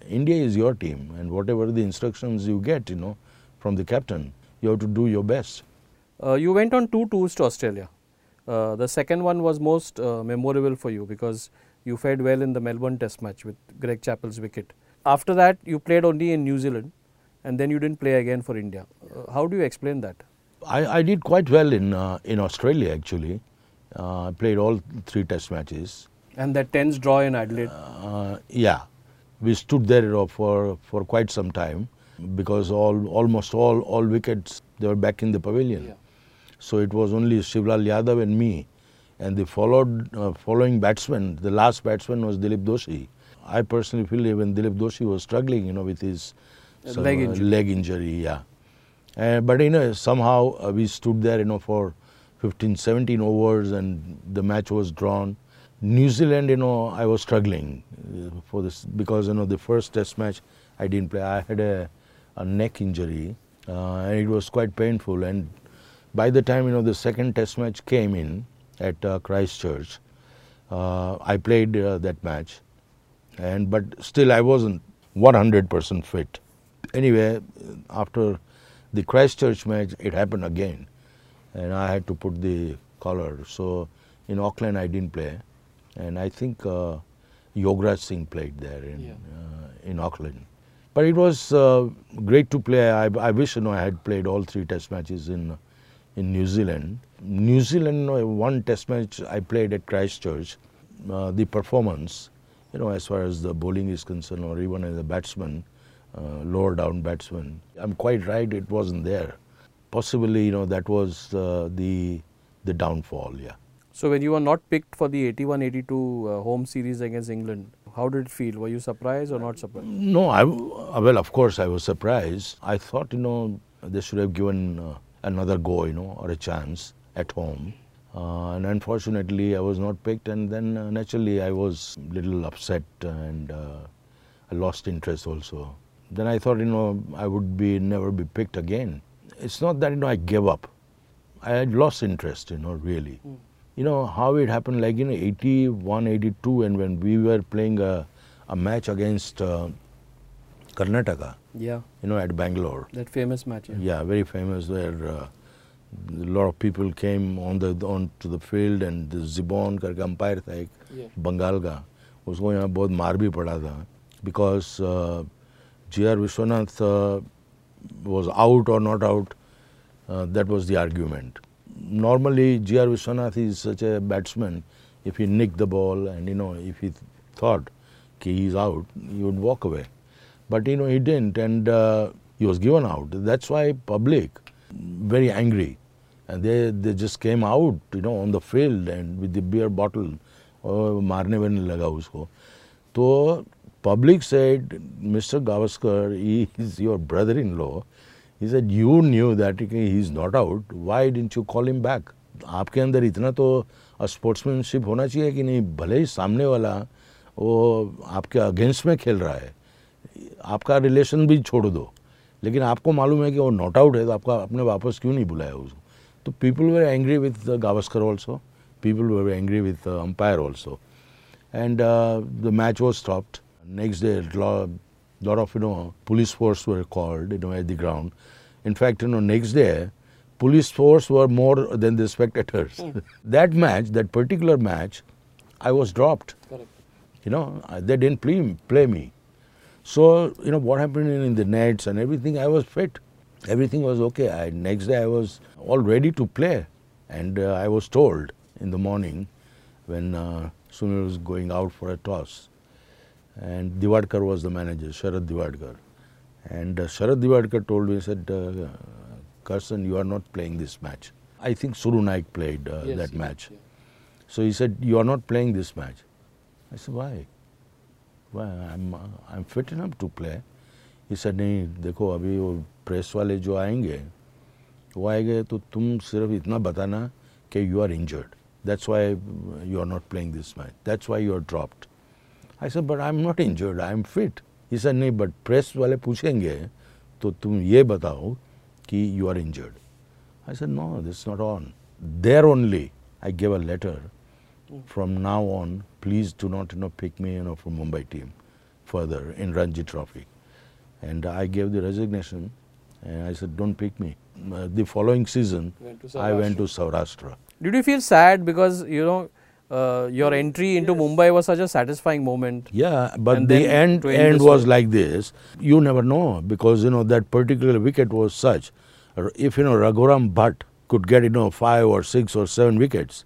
India is your team, and whatever the instructions you get, you know, from the captain, you have to do your best. Uh, you went on two tours to Australia. Uh, the second one was most uh, memorable for you because you fared well in the Melbourne Test match with Greg Chappell's wicket. After that, you played only in New Zealand and then you didn't play again for India. Uh, how do you explain that? I, I did quite well in uh, in Australia actually. Uh, I played all three Test matches. And that tense draw in Adelaide. Uh, yeah, we stood there uh, for for quite some time because all almost all all wickets they were back in the pavilion. Yeah. So it was only Shivlal Yadav and me, and the followed uh, following batsman, the last batsman was Dilip Doshi. I personally feel even Dilip Doshi was struggling, you know, with his some, leg uh, injury. leg injury, yeah. Uh, but you know, somehow uh, we stood there, you know, for 15, 17 overs, and the match was drawn. New Zealand, you know, I was struggling uh, for this because you know the first Test match I didn't play. I had a, a neck injury, uh, and it was quite painful. And by the time you know the second Test match came in at uh, Christchurch, uh, I played uh, that match, and but still I wasn't 100% fit. Anyway, after the Christchurch match, it happened again, and I had to put the collar. So in Auckland, I didn't play, and I think uh, Yograj Singh played there in Yeah. uh, in Auckland. But it was uh, great to play. I, I wish you know I had played all three Test matches in in New Zealand. New Zealand, uh, one test match I played at Christchurch, uh, the performance, you know, as far as the bowling is concerned, or even as a batsman, uh, lower down batsman, I'm quite right, it wasn't there. Possibly, you know, that was uh, the the downfall. Yeah. So when you were not picked for the 81-82 uh, home series against England, how did it feel? Were you surprised or not surprised? No, I uh, well, of course, I was surprised. I thought, you know, they should have given uh, another go, you know, or a chance at home. Uh, and unfortunately, I was not picked, and then uh, naturally, I was a little upset and uh, I lost interest also. Then I thought, you know, I would be never be picked again. It's not that you know I gave up. I had lost interest, you know, really. You know how it happened, like you know, 81, 82, and when we were playing a, a match against uh, Karnataka, Yeah, you know, at Bangalore. that famous match. Yeah. Yeah, very famous where uh, a lot of people came on the on to the field and the Zibon करके umpire था एक Yeah. Bengal का उसको यहाँ बहुत मार भी पड़ा था because uh, G.R. Vishwanath uh, was out or not out uh, that was the argument. Normally G.R. Vishwanath is such a batsman if he nicked the ball and you know if he thought कि he's out he would walk away but you know he didn't and uh, he was given out that's why public very angry and they they just came out you know on the field and with the beer bottle और मारने वारने लगा उसको तो public said Mr. Gavaskar he is your brother-in-law he said you knew that he is not out why didn't you call him back आपके अंदर इतना तो sportsmanship होना चाहिए कि नहीं भले ही सामने वाला वो आपके अगेंस्ट में खेल रहा है आपका रिलेशन भी छोड़ दो लेकिन आपको मालूम है कि वो नॉट आउट है तो आपका आपने वापस क्यों नहीं बुलाया उसको? तो people were angry with the Gavaskar also people were angry with umpire also and the match was stopped next day lot of you know police force were called you at the ground in fact you know next day police force were more than the spectators that match that particular match I was dropped you know they didn't play me So you know what happened in, in the nets and everything. I was fit. Everything was okay. I, next day I was all ready to play, and uh, I was told in the morning when uh, Sunil was going out for a toss, and Divadkar was the manager, Sharad Divadkar, and uh, Sharad Divadkar told me, he said, uh, Karsan, you are not playing this match. I think Suru Naik played uh, Yes, that he did, match. yeah. So he said, you are not playing this match. I said, why? I'm I'm fit enough to play. He said, नहीं, देखो, अभी वो press वाले जो आएँगे, वो आएँगे तो तुम सिर्फ़ इतना बताना कि you are injured that's why you are not playing this match that's why you are dropped I sir but I am not injured I am fit is sir नहीं बट प्रेस वाले पूछेंगे तो तुम ये बताओ कि you are injured I sir no this not on there only I gave a letter from now on please do not you know, pick me you know, from Mumbai team further in Ranji Trophy. And I gave the resignation and I said, don't pick me. Uh, the following season, Went I went to Saurashtra. Did you feel sad because you know uh, your entry into Mumbai was such a satisfying moment? Yeah, but And the end end end was way. like this. You never know because you know that particular wicket was such. If you know Raghuram Bhatt could get you know five or six or seven wickets,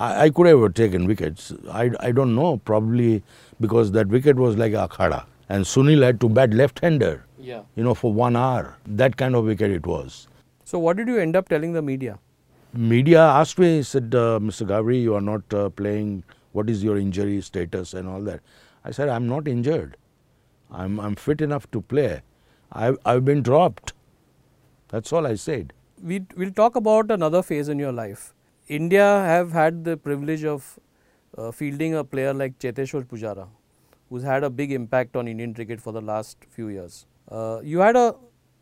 I, I could have taken wickets. I I don't know probably because that wicket was like a akhada and Sunil had to bat left-hander. Yeah. You know for one hour. That kind of wicket it was. So what did you end up telling the media? Media asked me, he said, uh, Mr. Ghavri, you are not uh, playing. What is your injury status and all that? I said, I'm not injured. I'm, I'm fit enough to play. I've, I've been dropped. That's all I said. We will talk about another phase in your life. India have had the privilege of uh, fielding a player like Cheteshwar Pujara, who's had a big impact on Indian cricket for the last few years. Uh, you had a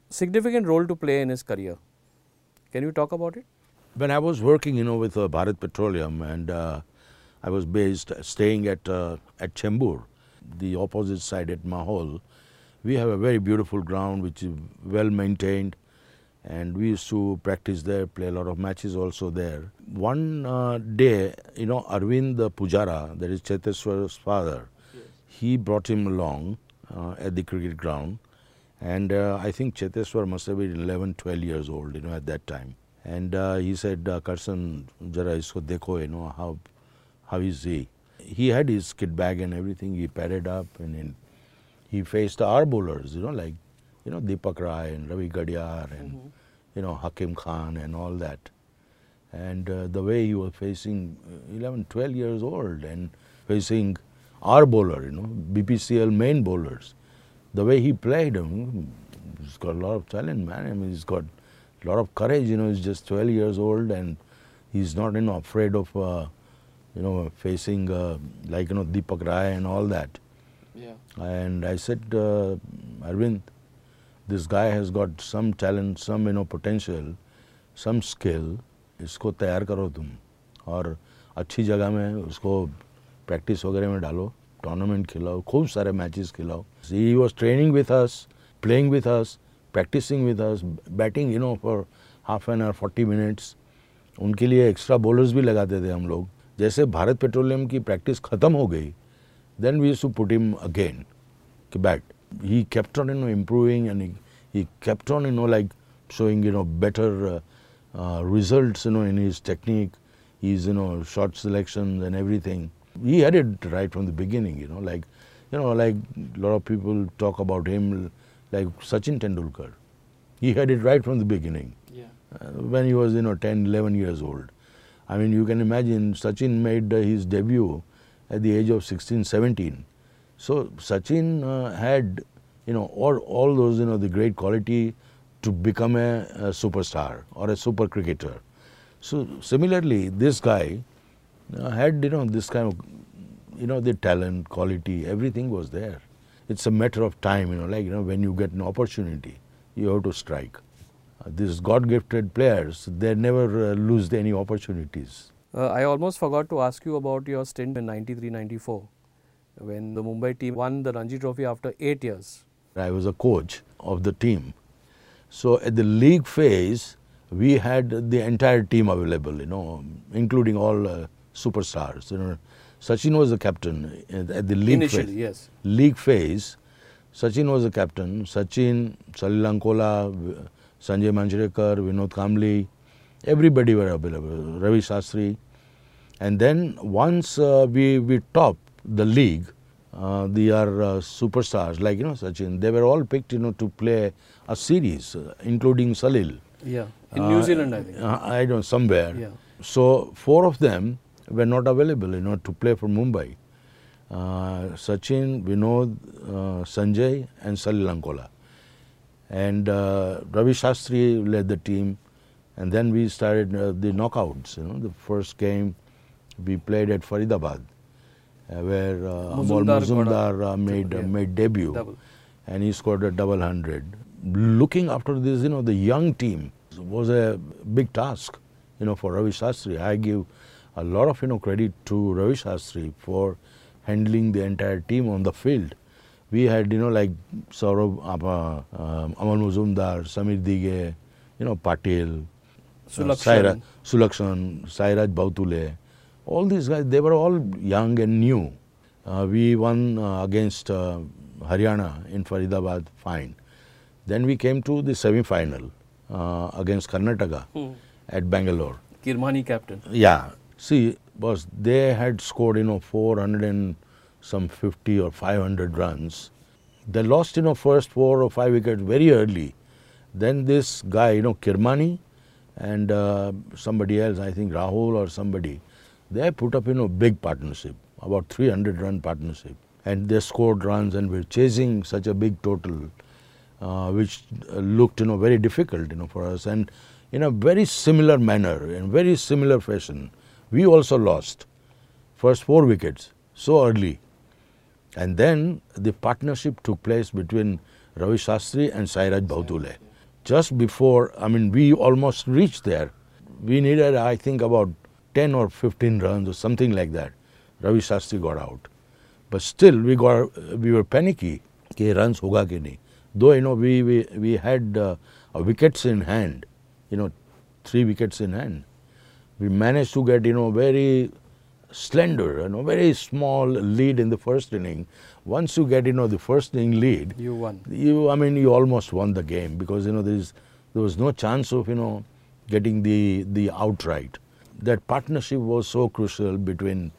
significant role to play in his career. Can you talk about it? When I was working, you know, with uh, Bharat Petroleum and uh, I was based, staying at, uh, at Chembur, the opposite side at Mahul, we have a very beautiful ground which is well maintained and we used to practice there, play a lot of matches also there. One uh, day, you know, Arvind the Pujara, that is Cheteshwar's father, he brought him along uh, at the cricket ground and uh, I think Cheteshwar must have been 11, 12 years old, you know, at that time. And uh, he said, uh, Karsan, jara isko dekho, you know, how, how is he? He had his kit bag and everything. He padded up and then he faced our bowlers, you know, like, you know, Deepak Rai and Ravi Gadiyar and, you know, Hakim Khan and all that. And uh, the way he was facing uh, 11, 12 years old and facing our bowler, you know, BPCL main bowlers, the way he played, him, he's got a lot of talent, man. I mean, he's got a lot of courage, you know, he's just 12 years old and he's not, you know, afraid of, uh, you know, facing uh, like, you know, Deepak Rai and all that. Yeah. And I said, uh, Arvind, this guy has got some talent, some, you know, potential, some skill. इसको तैयार करो तुम। और अच्छी जगह में उसको practice वगैरह में डालो टूर्नामेंट खिलाओ खूब सारे मैचेस खिलाओ। He was training with us playing with us practicing with us batting you know for half an hour forty minutes उनके लिए एक्स्ट्रा बॉलर्स भी लगाते थे हम लोग। जैसे भारत पेट्रोलियम की प्रैक्टिस ख़त्म हो गई then we too put him again कि bat he kept on you know improving and he, he kept on you know like showing you know better uh, uh, results you know in his technique his you know shot selections and everything. He had it right from the beginning you know like you know like a lot of people talk about him like Sachin Tendulkar. He had it right from the beginning. Yeah. uh, when he was you know 10 11 years old. I mean you can imagine sachin made uh, his debut at the age of 16 17 so sachin uh, had you know all, all those you know the great quality to become a, a superstar or a super cricketer. So similarly this guy uh, had you know this kind of you know the talent quality everything was there. It's a matter of time you know like you know when you get an opportunity you have to strike. Uh, these god gifted players they never uh, lose any opportunities. Uh, I almost forgot to ask you about your stint in 93-94 when the Mumbai team won the Ranji Trophy after eight years. I was a coach of the team. So at the league phase, we had the entire team available, you know, including all uh, superstars. You know, Sachin was the captain at the league Initially, phase. yes. League phase, Sachin was the captain. Sachin, Salil Ankola, Sanjay Manjrekar, Vinod Kambli, everybody were available. Ravi Shastri. And then once uh, we we topped the league, uh, they are uh, superstars like you know Sachin. They were all picked you know to play a series, uh, including Salil. Yeah. In New Uh, Zealand, I think. uh, I don't somewhere. Yeah. So four of them were not available, you know, to play for Mumbai. Uh, Sachin, Vinod, uh, Sanjay, and Salil Ankola. And uh, Ravi Shastri led the team, and then we started uh, the knockouts. You know, the first game we played at Faridabad, uh, where uh, Amol Muzumdar got a Muzumdar uh, made yeah. uh, made debut Double. and he scored a double hundred. Looking after this, you know, the young team was a big task, you know, for Ravi Shastri. I give a lot of, you know, credit to Ravi Shastri for handling the entire team on the field. We had, you know, like Saurabh, uh, um, Amol Muzumdar, Sameer Dighe, you know, Patel, uh, Sulakshan. Saira, Sulakshan, Sairaj Bahutule, all these guys, they were all young and new. Uh, we won uh, against uh, Haryana in Faridabad, fine. Then we came to the semi-final uh, against Karnataka Hmm. at Bangalore. Kirmani captain. Yeah, see, boss, they had scored, you know, 400 and some 50 or 500 runs. They lost, you know, first four or five wickets very early. Then this guy, you know, Kirmani and uh, somebody else, I think Rahul or somebody, they put up, you know, big partnership, about 300 run partnership. And they scored runs and we were chasing such a big total, uh, which uh, looked, you know, very difficult, you know, for us. And in a very similar manner, in very similar fashion, we also lost first four wickets so early. And then the partnership took place between Ravi Shastri and Sairaj Bahutule. Just before, I mean, we almost reached there. We needed, I think, about 10 or 15 runs or something like that. Ravi Shastri got out. But still, we got, we were panicky. कि runs होगा कि नहीं though you know we we, we had uh, uh, wickets in hand you know three wickets in hand we managed to get you know very slender you know very small lead in the first inning once you get you know the first inning lead You won. you i mean you almost won the game because you know there is there was no chance of you know getting the, the outright. that partnership was so crucial between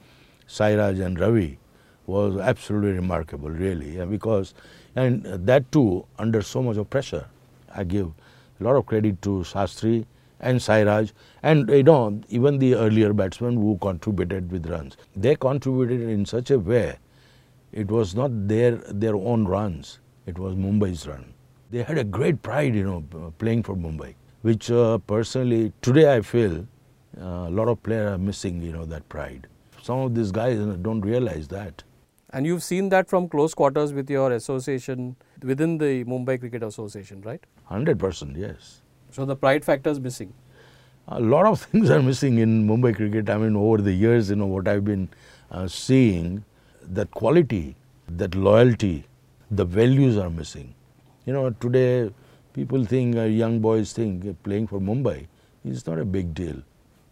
Sairaj and Ravi was absolutely remarkable, really, because, and that too under so much of pressure. I give a lot of credit to Shastri and Sairaj and you know even the earlier batsmen who contributed with runs. They contributed in such a way it was not their their own runs, it was Mumbai's run. They had a great pride, you know, playing for Mumbai, which uh, personally today I feel a lot of players are missing, you know, that pride. Some of these guys don't realize that. And you've seen that from close quarters with your association within the Mumbai Cricket Association, right? 100%, yes. So the pride factor is missing. A lot of things are missing in Mumbai cricket. I mean, over the years, you know, what I've been uh, seeing, that quality, that loyalty, the values are missing. You know, today people think, uh, young boys think uh, playing for Mumbai is not a big deal.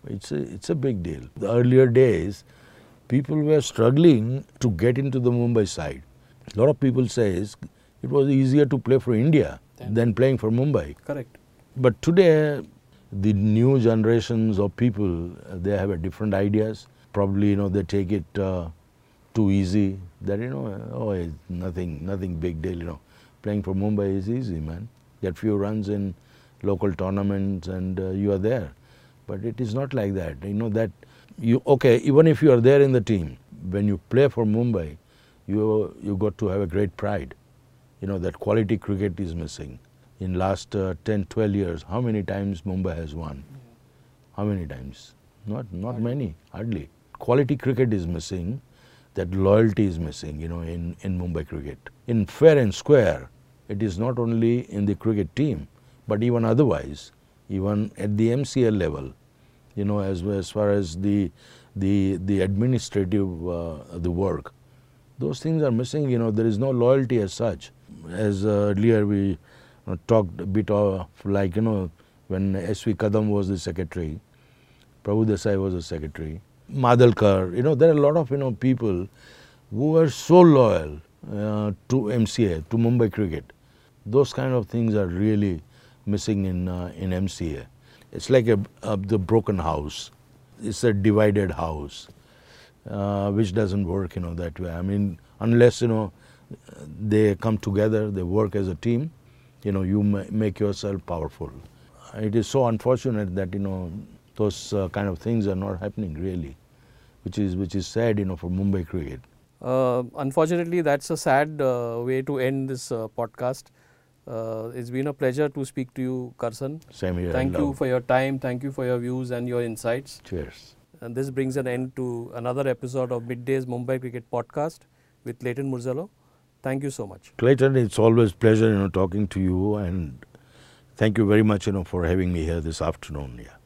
It's a, it's a big deal. The earlier days, people were struggling to get into the Mumbai side. A lot of people say it was easier to play for India than playing for Mumbai. Correct. But today, the new generations of people, they have a different ideas. Probably, you know, they take it uh, too easy. That you know, oh, it's nothing, nothing big deal. You know, playing for Mumbai is easy, man. Get few runs in local tournaments, and uh, you are there. But it is not like that. You know that you okay. Even if you are there in the team, when you play for Mumbai, you you got to have a great pride. You know that quality cricket is missing in last uh, 10, 12 years, how many times Mumbai has won? How many times? Not, not hardly. many, hardly. Quality cricket is missing, that loyalty is missing, you know, in, in Mumbai cricket. In fair and square, it is not only in the cricket team, but even otherwise, even at the MCL level, you know, as, as far as the, the, the administrative, uh, the work, those things are missing, you know, there is no loyalty as such. As uh, earlier we uh, talked a bit of like, you know, when S.V. Kadam was the secretary, Prabhu Desai was the secretary, Madalkar, you know, there are a lot of, you know, people who were so loyal uh, to MCA, to Mumbai cricket. Those kind of things are really missing in, uh, in MCA. It's like a, a, the broken house. It's a divided house, uh, which doesn't work, you know, that way. I mean, unless, you know, they come together, they work as a team, you know, you make yourself powerful. It is so unfortunate that, you know, those uh, kind of things are not happening really, which is, which is sad, you know, for Mumbai cricket. Uh, unfortunately, that's a sad uh, way to end this uh, podcast. Uh, it's been a pleasure to speak to you, Karsan. Same here. Thank you for your time. Thank you for your views and your insights. Cheers. And this brings an end to another episode of Midday's Mumbai Cricket Podcast with Clayton Murzello. Thank you so much. Clayton, it's always pleasure, you know, talking to you and thank you very much, you know, for having me here this afternoon. Yeah.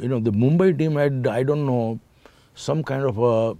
You know, the Mumbai team had, I don't know, some kind of a